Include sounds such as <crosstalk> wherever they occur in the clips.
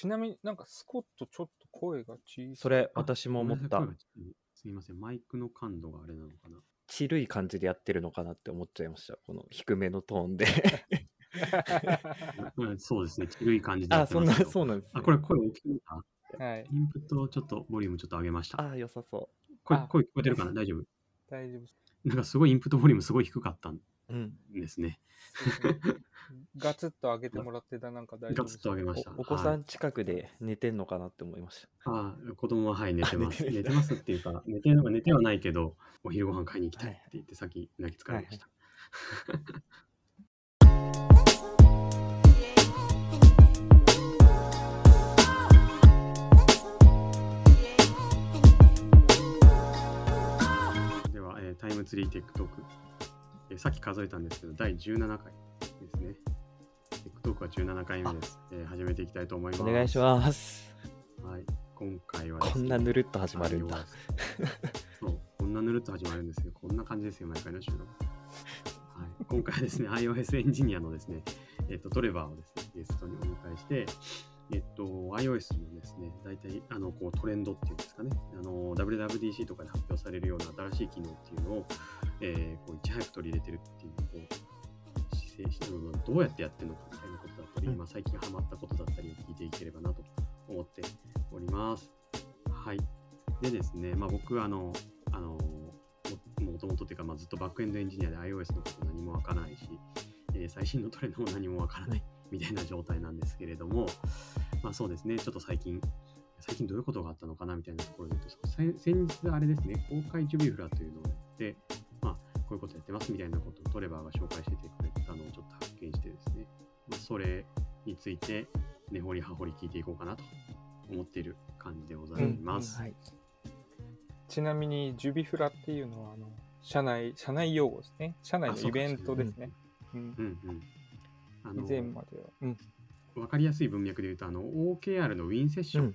ちなみになんかスコットちょっと声が小さい。それ、あ私も思ったすいません、マイクの感度があれなのかな？ちるい感じでやってるのかなって思っちゃいました。この低めのトーンで。<laughs> うんそうですね、緩い感じでやあ、そんな、ってますけどそうなんです、ね。あ、これ声大きいかはい。インプットをちょっとボリュームちょっと上げました。あ、良さそあ声声聞こえてるかな？大丈夫？大丈夫。なんかすごいインプットボリュームすごい低かったん。ですね。ガツッと上げてもらってたなんか大丈夫ガツッと上げました。おお子さはいん近くで寝てんのかなって思いました。ああ、子供ははい寝てます。<laughs> 寝てる寝てますっていうか、寝てる寝てはないけど、お昼ご飯買いに行きたいって言って、さっき泣きつかれました。では、えー TimeTree Tech Talk、えーさっき数えたんですけど、第17回ですね。 Tech Talk は17回目です。えー始めていきたいと思います。お願いします。はい、今回はね、こんなぬるっと始まるんだ。そう、こんなぬるっと始まるんですよ。こんな感じですよ、毎回の収録。はい、今回はですね、iOS エンジニアのですね、えっと、トレバーをですね、ゲストにお迎えして、えっと、iOS のですね、大体、あの、こう、トレンドっていうんですかね、あの、WWDC とかで発表されるような新しい機能っていうのを、えーこう、いち早く取り入れてるっていう、こう、姿勢してるのをどうやってやってるのかみたいなことだったり、うんまあ、最近ハマったことだったりを聞いていければなと思っております。はい。でですね、まあ、僕、あの、あの、ももともとっていうか、まあ、ずっとバックエンドエンジニアで iOS のこと何もわからないし、えー最新のトレンドも何もわからないみたいな状態なんですけれども、まあそうですね、ちょっと最近、最近どういうことがあったのかなみたいなところで言うと、先先日あれですね、公開ジュビフラというのをやって、まあ、こういうことやってますみたいなことをトレバーが紹介しててくれたのをちょっと発見してですね、まあ、それについて根掘り葉掘り聞いていこうかなと思っている感じでございます。はい。ちなみに、ジュビフラっていうのは、あの、社内、社内用語ですね。社内のイベントですね。うんうんうん。あの以前までは。うん。わかりやすい文脈で言うと、あの、OKR のウィンセッションうん。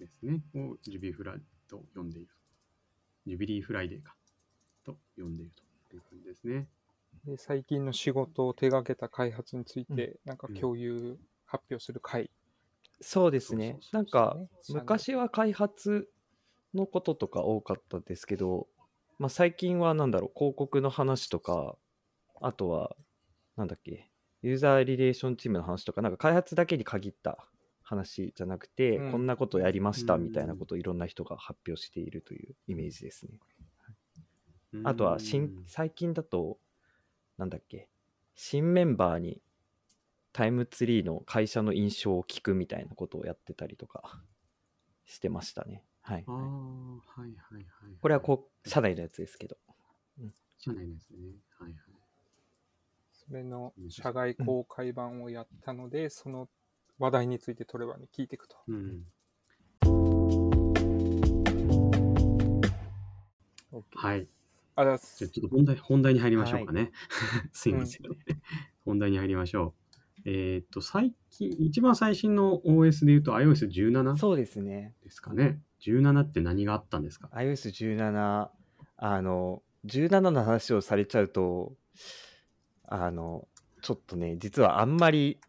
ですね、をジュビフラと呼んでいる。ジュビリーフライデーかと呼んでいるという感じですね。で最近の仕事を手掛けた開発について、なんか共有、発表する会。そうですねなんか、ね昔は開発のこととか多かったですけど、まあ、最近はなんだろう、広告の話とか、あとは、なんだっけ、ユーザーリレーションチームの話とか、なんか開発だけに限った話じゃなくて、うんこんなことやりましたうんみたいなことをいろんな人が発表しているというイメージですね。あとは新うん最近だと、なんだっけ、新メンバーにタイムツリーの会社の印象を聞くみたいなことをやってたりとかしてましたね。はいああ、はい。はいはいはい。これはこう、社内のやつですけど。社内のやつね。はいはい。それの社外公開版をやったので、その話題についてトレバーに聞いていくと。うん。はい。あだすじゃあちょっと本題本題に入りましょうかね。<laughs> すいませんね。本題に入りましょう。えーっと、最近、一番最新の OS で言うと iOS17 そうですね。ですかね。17って何があったんですか？iOS17、あの、17の話をされちゃうと、あの、ちょっとね、実はあんまり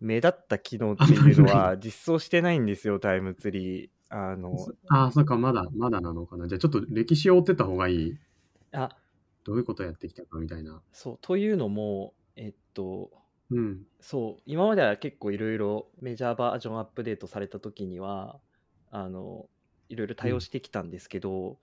目立った機能っていうのは実装してないんですよ、タイムツリー。あの、ああ、そっか、まだ、まだなのかな。じゃあちょっと歴史を追ってた方がいい？あ、どういうことやってきたかみたいな。そう、というのも、えっと、うん。そう、今までは結構いろいろメジャーバージョンアップデートされた時には、あの、いろいろ対応してきたんですけど、うん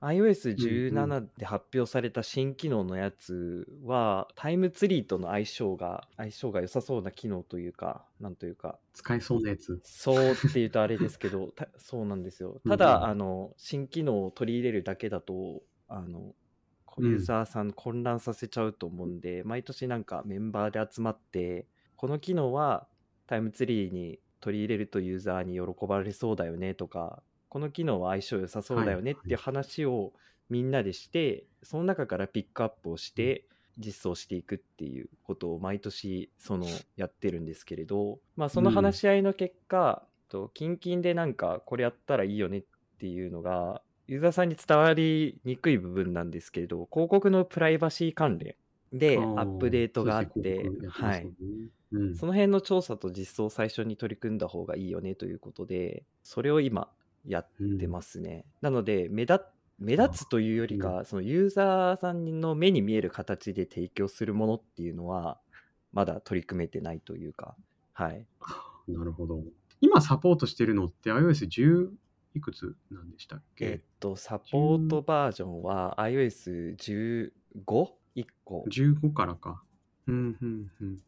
う iOS17 で発表された新機能のやつは、タイムツリーとの相性が、相性が良さそうな機能というか、なんというか、使えそうなやつ。そうっていうとあれですけど、<laughs> たそうなんですよ。うんただ、あの、新機能を取り入れるだけだと、あの、ユーザーさん混乱させちゃうと思うんで、毎年なんかメンバーで集まって、この機能はタイムツリーに取り入れるとユーザーに喜ばれそうだよねとか、この機能は相性良さそうだよねってい。う話をみんなでして、その中からピックアップをして、実装していくっていうことを毎年そのやってるんですけれど、まあ、その話し合いの結果、とキンキンでなんかこれやったらいいよねっていうのがユーザーさんに伝わりにくい部分なんですけれど広告のプライバシー関連でアップデートがあってね。はい。うん。その辺の調査と実装を最初に取り組んだ方がいいよねということで、それを今やってますね。なので、目立目立つというよりか、そのユーザーさんの目に見える形で提供するものっていうのは、まだ取り組めてないというか、はい。<laughs> なるほど。今サポートしてるのって iOS10 いくつなんでしたっけ、えっと、サポートバージョンは iOS15?1 個。15からか。うんうんうん。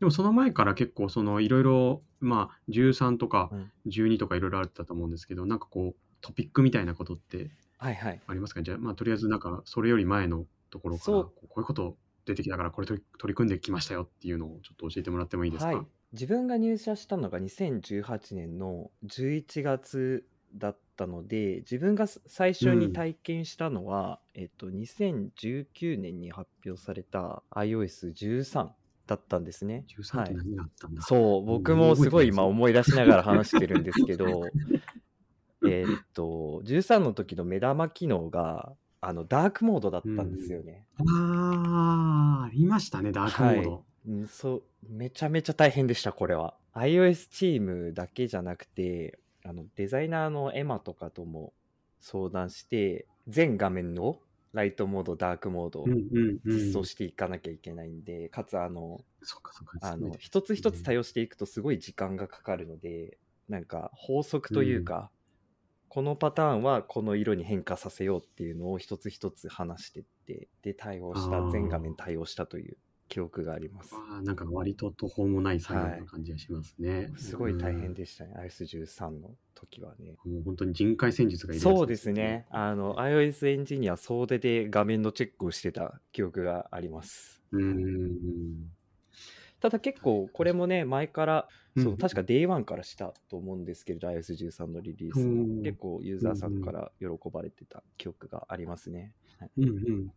でもその前から結構そのいろいろまあ13とかうん。12とかいろいろあったと思うんですけど、なんかこうトピックみたいなことってはいはい。ありますか？じゃあまあとりあえずなんかそれより前のところからこうこういうこと出てきたからこれ取り取り組んできましたよっていうのをちょっと教えてもらってもいいですか、はい、自分が入社したのが2018年の11月だったので自分が最初に体験したのは、えっと、2019年に発表された iOS13 だったんですね。13って何があったんだ、そう僕もす？ごい今思い出しながら話してるんですけど <laughs> えっと13の時の目玉機能があのダークモードだったんですよね。ああ、ありましたね、ダークモード。うん、そうめちゃめちゃ大変でしたこれは iOS チームだけじゃなくてあのデザイナーのエマとかとも相談して全画面のライトモードダークモードをうんうんうん。実装していかなきゃいけないんで、かつあのそうかそうか。あのすごい一つ一つ対応していくとすごい時間がかかるのでなんか法則というか、このパターンはこの色に変化させようっていうのを一つ一つ話してってで対応した全画面対応したという記憶があります。あーなんか割と途方もない作業な感じがしますね。すごい大変で。でしたね、iOS13 の時はね。もう本当に人海戦術がいるそうですね。。あの、iOS エンジニア総出で画面のチェックをしてた記憶があります。うーん。ただ結構これもね、前から、そうう、ん確か Day1 からしたと思うんですけれど、iOS13 のリリースうんも結構ユーザーさんから喜ばれてた記憶がありますね。はいうんうん。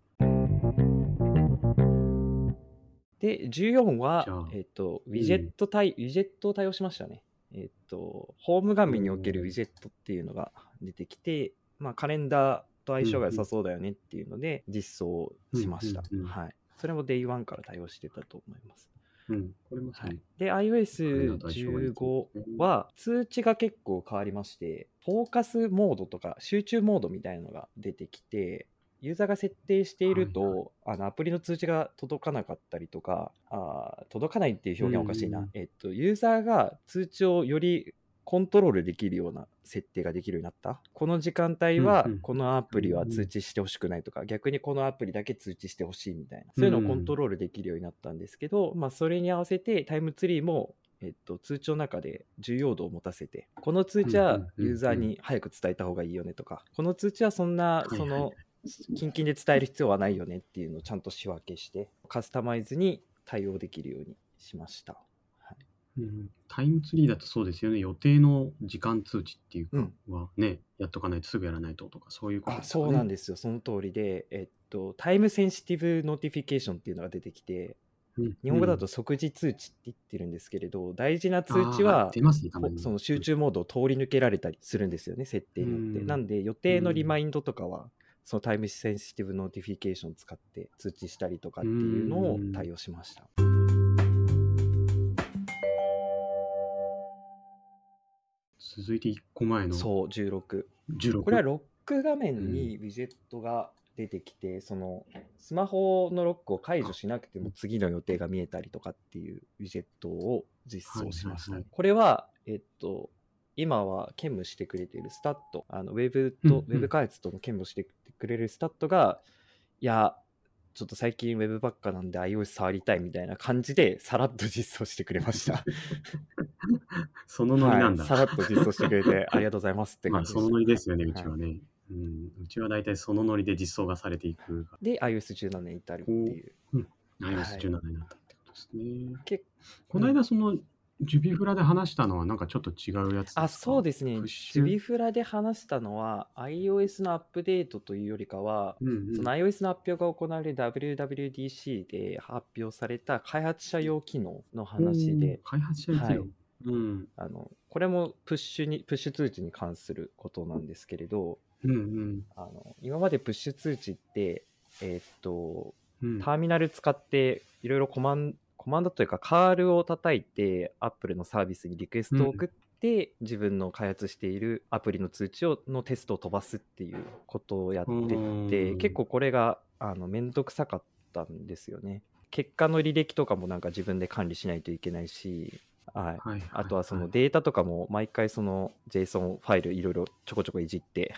で、14はえっと、ウィジェット対、ウィジェットを対応しましたね。えっと、ホーム画面におけるウィジェットっていうのが出てきて、まあ、カレンダーと相性が良さそうだよねっていうので、実装しました。うんうんうんはい。それも Day1 から対応してたと思います。うん。これもそう。はい、で、カレンダーと相性がいい iOS15 ですねは通知が結構変わりまして、フォーカスモードとか集中モードみたいなのが出てきて、ユーザーが設定していると、はいあのアプリの通知が届かなかったりとか、あー届かないっていう表現はおかしいな、うん。えっと、ユーザーが通知をよりコントロールできるような設定ができるようになった。この時間帯はこのアプリは通知してほしくないとか、逆にこのアプリだけ通知してほしいみたいな、そういうのをコントロールできるようになったんですけど、まあ、それに合わせてタイムツリーも、えっと、通知の中で重要度を持たせて、この通知はユーザーに早く伝えた方がいいよねとか、この通知はそんな、その、キンキンで伝える必要はないよねっていうのをちゃんと仕分けして、カスタマイズに対応できるようにしました。うん TimeTree だとそうですよね。予定の時間通知っていうかうんはね、やっとかないとすぐやらないととか、そういうことね。そうなんですよ、その通りで、えっと、 Time Sensitive Notification っていうのが出てきて、うん日本語だと即時通知って言ってるんですけれど、大事な通知あはね。その集中モードを通り抜けられたりするんですよね、設定によって。うんなんで、予定のリマインドとかは、その Time Sensitive Notification を使って通知したりとかっていうのを対応しました。続いて1個前のそう、16。16。これはロック画面にウィジェットが出てきて、そのスマホのロックを解除しなくても次の予定が見えたりとかっていうウィジェットを実装しました。はいはいはいこれは、えっと、今は兼務してくれているスタッド、あのウェブと、うんうんウェブ開発とも兼務してくれるスタッドが、いや、ちょっと最近ウェブばっかなんで iOS 触りたいみたいな感じでさらっと実装してくれました。<laughs> そのノリなんだ。はい、さらっと実装してくれて <laughs> ありがとうございますってまあ、感じでしたそのノリですよね、うちははね。うん、うちは大体そのノリで実装がされていく。で、iOS17 に至るっていう。iOS17 になったってことですね。結この間、その、ジュビフラで話したのは、なんかちょっと違うやつですか？あそうですねプッ、シジュュビフラで話したのは、iOS のアップデートというよりかは、うんうんその iOS の発表が行われる WWDC で発表された開発者用機能の話で、おー開発者ですよ。はいうん。あのこれもプッシュにプッシュ通知に関することなんですけれど、うんうんあの今までプッシュ通知って、えーっとうん。ターミナル使っていろいろコマンコマンドというかカールを叩いて Apple のサービスにリクエストを送って、自分の開発しているアプリの通知をのテストを飛ばすっていうことをやってうん。て結構これがあのめんどくさかったんですよね。結果の履歴とかもなんか自分で管理しないといけないし、はい、はいあとはそのいデータとかも毎回その JSON ファイルいろいろちょこちょこいじって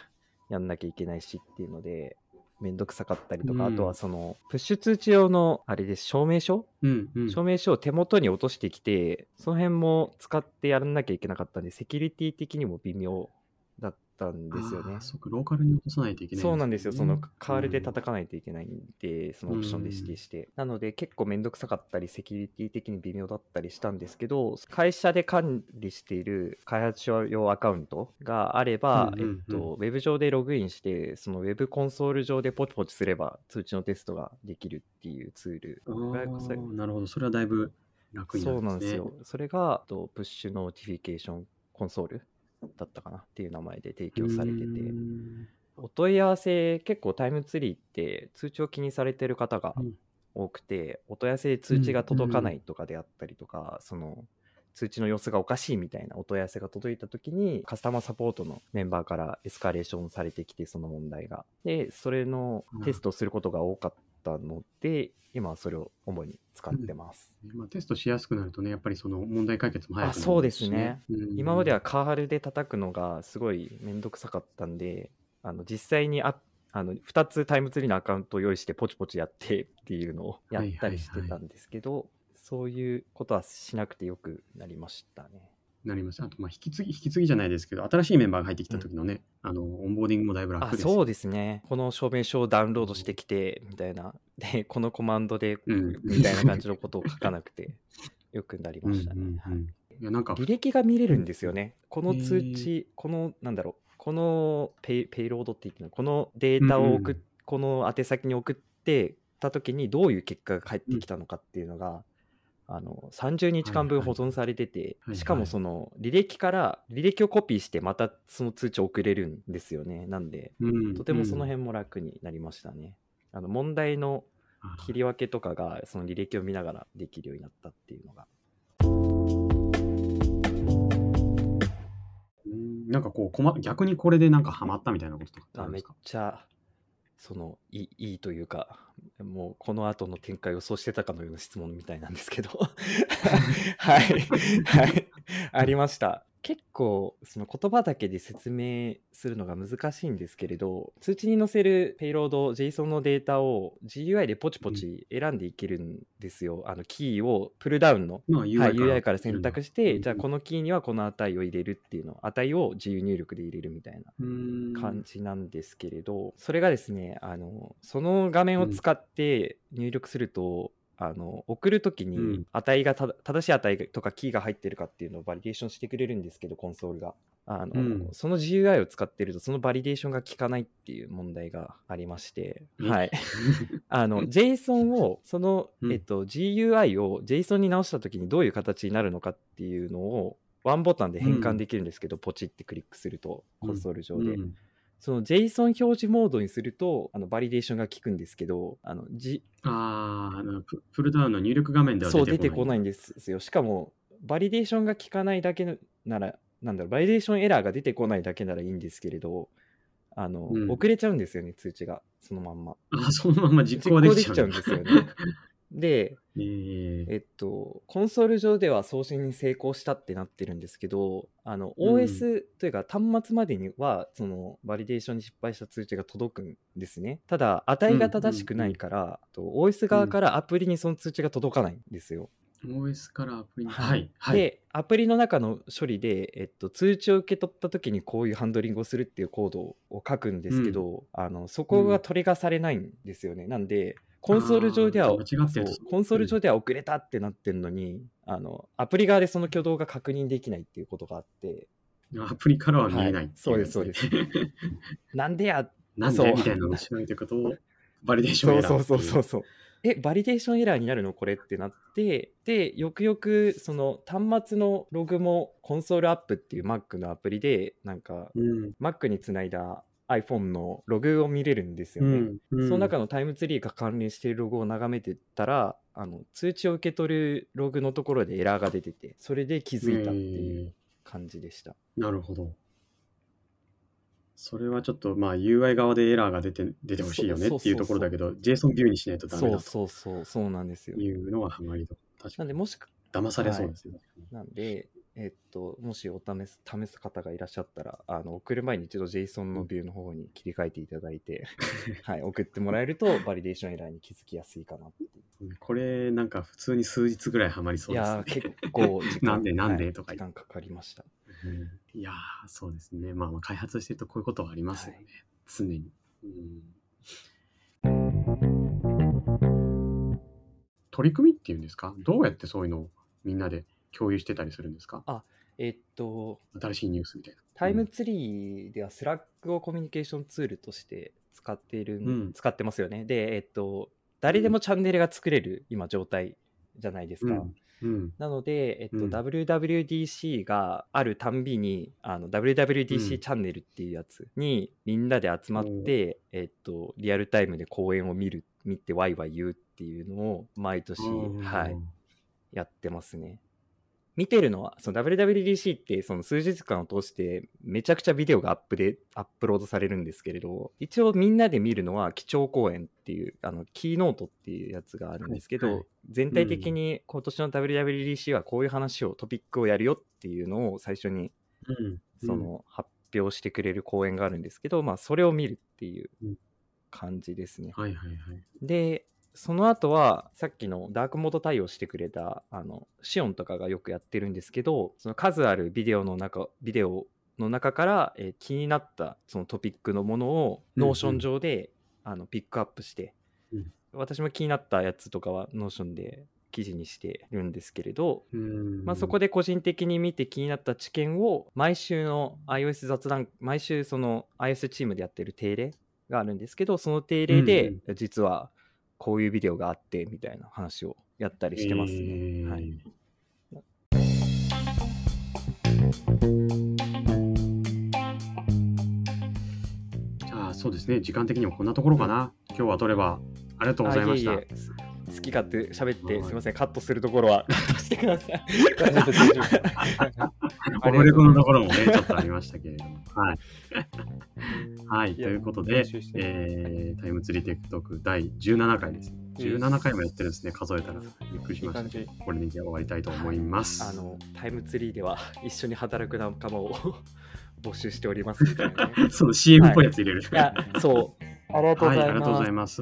やんなきゃいけないしっていうのでめんどくさかったりとか、うん。あとはそのプッシュ通知用のあれです。証明書、うんうん。証明書を手元に落としてきてその辺も使ってやらなきゃいけなかったんでセキュリティ的にも微妙。だったんですよね。そうか、ローカルに落とさないといけない、そうなんですよ、そのカールでうん叩かないといけないんで、そのオプションで指定して。なので、結構めんどくさかったり、セキュリティ的に微妙だったりしたんですけど、会社で管理している開発者用アカウントがあれば、うんうんうんえっと、ウェブ上でログインして、そのウェブコンソール上でポチポチすれば、通知のテストができるっていうツールーなるほど、それはだいぶ楽になそうるんですね。なんですよ。それが、と Push Notification Console だったかなっていう名前で提供されてて。お問い合わせ結構 TimeTree って通知を気にされてる方がうん。多くて、お問い合わせで通知が届かないとかであったりとか、その通知の様子がおかしいみたいなお問い合わせが届いた時にカスタマーサポートのメンバーからエスカレーションされてきてその問題が。でそれのテストをすることが多かったので、今はそれを主に使ってます、まあ、テストしやすくなるとね、やっぱりその問題解決も早くなるあそうですね。うん。今まではカールで叩くのがすごいめんどくさかったんであの実際にああの2つタイムツリーのアカウントを用意してポチポチやってっていうのをやったりしてたんですけど、そういうことはしなくてよくなりましたね。なりました。あと、まあ、引き継ぎ、引き継ぎじゃないですけど、新しいメンバーが入ってきた時のね、あの、オンボーディングもだいぶ楽あです。そうですね。この証明書をダウンロードしてきてみたいなでこのコマンドでうんみたいな感じのことを書かなくて <laughs> よくなりましたね。うんうんはいうんいや、なんか、履歴が見れるんですよね。この通知、この、なんだろう、この pay payload って言ってこのデータを送っ、うんうんこの宛先に送ってた時にどういう結果が返ってきたのかっていうのが、あの30日間分はいはい保存されてて、はいしかもその履歴から履歴をコピーしてまたその通知を送れるんですよね。なんで、うんとてもそのうん。辺も楽になりましたね。あの問題のあ切り分けとかがその履歴を見ながらできるようになったっていうのが。うんなんかこう、こま、逆にこれでなんかハマったみたいなこととかああめっちゃそのいいいいというかもうこの後の展開を予想してたかのような質問みたいなんですけど。<laughs> <laughs> はい。はい。ありました結構その言葉だけで説明するのが難しいんですけれど通知に載せるペイロード JSON のデータを GUI でポチポチ選んでいけるんですよ、あのキーをプルダウンの。まあ、はい、UI UI から選択して、うん。じゃあこのキーにはこの値を入れるっていうの値を自由入力で入れるみたいなうん。感じなんですけれど、それがですねあのその画面を使って入力すると、あの送るときうにん。値がた正しい値とかキーが入ってるかっていうのをバリデーションしてくれるんですけどコンソールが。あの、うん。その GUI を使ってるとそのバリデーションが効かないっていう問題がありまして、えはい、<laughs> あの JSON をその、うん。えっと、GUI を JSON に直したときにどういう形になるのかっていうのをワンボタンで変換できるんですけど、ポチってクリックするとコンソール上で、うんその JSON 表示モードにするとあのバリデーションが効くんですけどあの、G、ああ、ププルダウンの入力画面ではそう出出てこない。てこないんですよしかもバリデーションが効かないだけならなんだろうバリデーションエラーが出てこないだけならいいんですけれどあの、うん送れちゃうんですよね通知がそのまんまあ、そのまま。実行できちゃうんですよね。で、えーえっと、コンソール上では送信に成功したってなってるんですけど、あの OS というか端末までには、そのバリデーションに失敗した通知が届くんですね。ただ、値が正しくないから、と OS 側からアプリにその通知が届かないんですよ。OS からアプリに。ははいい。はい。で、アプリの中の処理で、えっと、通知を受け取った時にこういうハンドリングをするっていうコードを書くんですけど、あのそこがトリガーされないんですよね。なんで、コンソール上ではコンソール上では送れたってなってるのに、あのアプリ側でその挙動が確認できないっていうことがあって、アプリからは見えないはい。そうですそうです。<laughs> なんでやなんでみたいなのを調べていくと、バリデーションエラーそうそうそうそうそう。え、バリデーションエラーになるのこれってなって、で、よくよくその端末のログも Console app っていう Mac のアプリで、なんかうん。Mac につないだ iPhone のログを見れるんですよね。うん。うんその中のタイムツリーが関連しているログを眺めてたら、あの通知を受け取るログのところでエラーが出ててそれで気づいたっていう感じでした。なるほど。それはちょっとまあ UI 側でエラーが出て出てほしいよねっていうところだけど、JSON ビューにしないとダメだそうそうそうそうなんですよと。いうのは割と確かになんでもしか騙されそうですね。なんで、えっと、もしお試す試す方がいらっしゃったら、あの送る前に一度 JSON のビューの方に切り替えていただいて、<laughs> はい、送ってもらえると、バリデーションエラーに気づきやすいかなっていう。これなんか普通に数日ぐらいハマりそういですねやー、。結構時間 <laughs> なんでなんではいとか時間かかりました。うんいやー、そうですね。まあまあ開発してるとこういうことはありますよね。はい常に、うん。取り組みっていうんですか？どうやってそういうのをみんなで共有してたりするんですか？えっと、新しいニュースみたいな。 TimeTree では Slack をコミュニケーションツールとして使っている、うん使ってますよね。で、えっと、誰でもチャンネルが作れる今状態じゃないですか。うんうん。なので、えっとうん WWDC があるたんびにあの WWDC うんチャンネルっていうやつにみんなで集まって、えっと、リアルタイムで講演を見る見てワイワイ言うっていうのを毎年、はい、やってますね。見てるのは、その WWDC ってその数日間を通してめちゃくちゃビデオがアップでアップロードされるんですけれど、一応みんなで見るのは基調講演っていう、あの、キーノートっていうやつがあるんですけど、はいはい全体的に今年の WWDC はこういう話を、トピックをやるよっていうのを最初にうん。その発表してくれる講演があるんですけど、まあそれを見るっていううん感じですね。はいはいはい。で、その後は、さっきのダークモード対応してくれた、あの、シオンとかがよくやってるんですけど、その数あるビデオの中、ビデオの中から、えー気になったそのトピックのものを、うんうん。 Notion 上で、あのピックアップして、うん。私も気になったやつとかは、 Notion で記事にしてるんですけれど、うん。まあ、そこで個人的に見て気になった知見を毎週の iOS 雑談毎週その iOS チームでやってる定例があるんですけどその定例でうん実はこういうビデオがあってみたいな話をやったりしてますね。えーはい、じゃあそうですね。時間的にもこんなところかな。今日は取ればありがとうございました。あいえいえす好き勝手喋ってはいすみませんカットするところはカットしてください。<laughs> ところもね、ちょっとありましたけれども。はい。<laughs> はい。ということでえー TimeTree Tech Talk 第17回です。17回もやってるんですね、数えたら。びっくりしました。いい。これで終わりたいと思います。あの TimeTree では <laughs> 一緒に働く仲間を募集しておりますみたいなね。その CM っぽいやつ入れる。いや、そう。ありがとうごはい、ざいます。ありがとうございます。